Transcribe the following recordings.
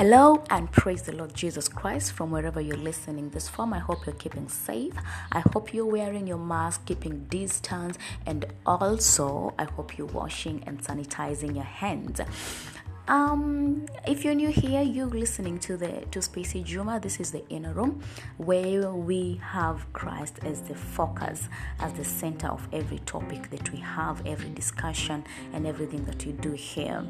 Hello and praise the Lord Jesus Christ from wherever you're listening this from. I hope you're keeping safe. I hope you're wearing your mask, keeping distance, and also I hope you're washing and sanitizing your hands. Um, if you're new here, you're listening to the to Spacey Juma. This is the inner room where we have Christ as the focus, as the center of every topic that we have, every discussion, and everything that you do here.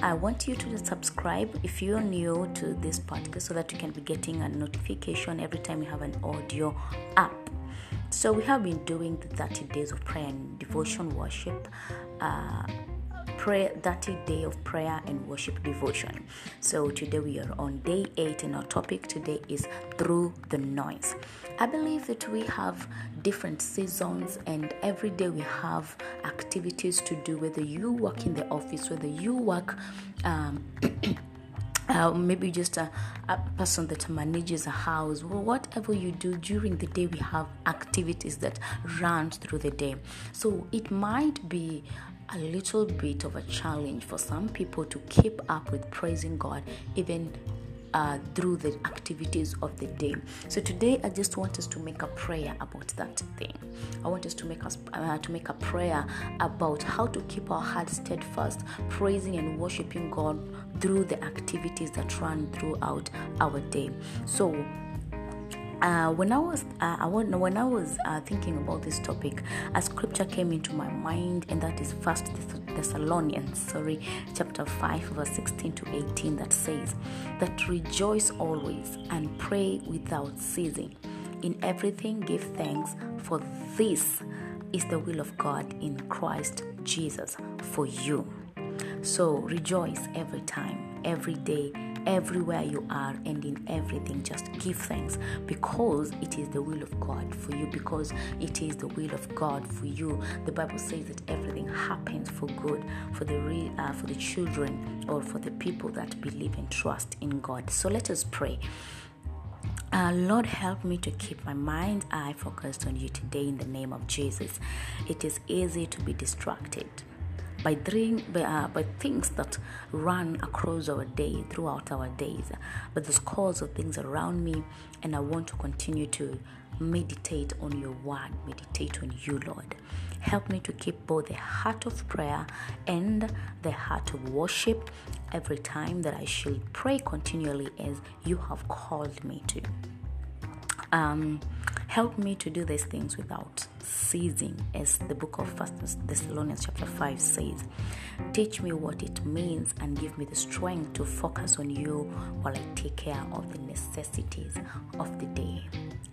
I want you to subscribe if you're new to this podcast so that you can be getting a notification every time you have an audio up. So we have been doing the 30 days of prayer and devotion worship. Uh, prayer 30 day of prayer and worship devotion. So today we are on day 8 and our topic today is through the noise. I believe that we have different seasons and every day we have activities to do whether you work in the office whether you work um, uh, maybe just a, a, person that manages a house or whatever you do during the day we have activities that run through the day. So it might be a little bit of a challenge for some people to keep up with praising god even uh, through the activities of the day. So today, I just want us to make a prayer about that thing. I want us to make us uh, to make a prayer about how to keep our hearts steadfast, praising and worshiping God through the activities that run throughout our day. So uh, when I was uh, I when I was uh, thinking about this topic, a scripture came into my mind, and that is First Thessalonians, sorry, chapter five, verse sixteen to eighteen, that says that rejoice always and pray without ceasing. In everything, give thanks, for this is the will of God in Christ Jesus for you. So rejoice every time, every day everywhere you are and in everything just give thanks because it is the will of god for you because it is the will of god for you. The bible says that everything happens for good for the real uh, for the children or for the people that believe and trust in god. So let us pray. Uh, Lord, help me to keep my mind eye focused on you today in the name of Jesus. It is easy to be distracted by, dream, by, uh, by things that run across our day, throughout our days, but the scores of things around me, and I want to continue to meditate on your word, meditate on you, Lord. Help me to keep both the heart of prayer and the heart of worship every time that I shall pray continually as you have called me to. Um, help me to do these things without ceasing, as the book of First Thessalonians chapter 5 says. Teach me what it means and give me the strength to focus on you while I take care of the necessities of the day.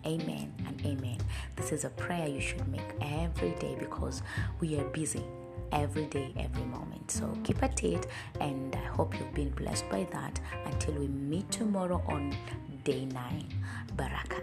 Amen and amen. This is a prayer you should make every day because we are busy every day, every moment. So keep at it, and I hope you've been blessed by that. Until we meet tomorrow on day nine. Baraka.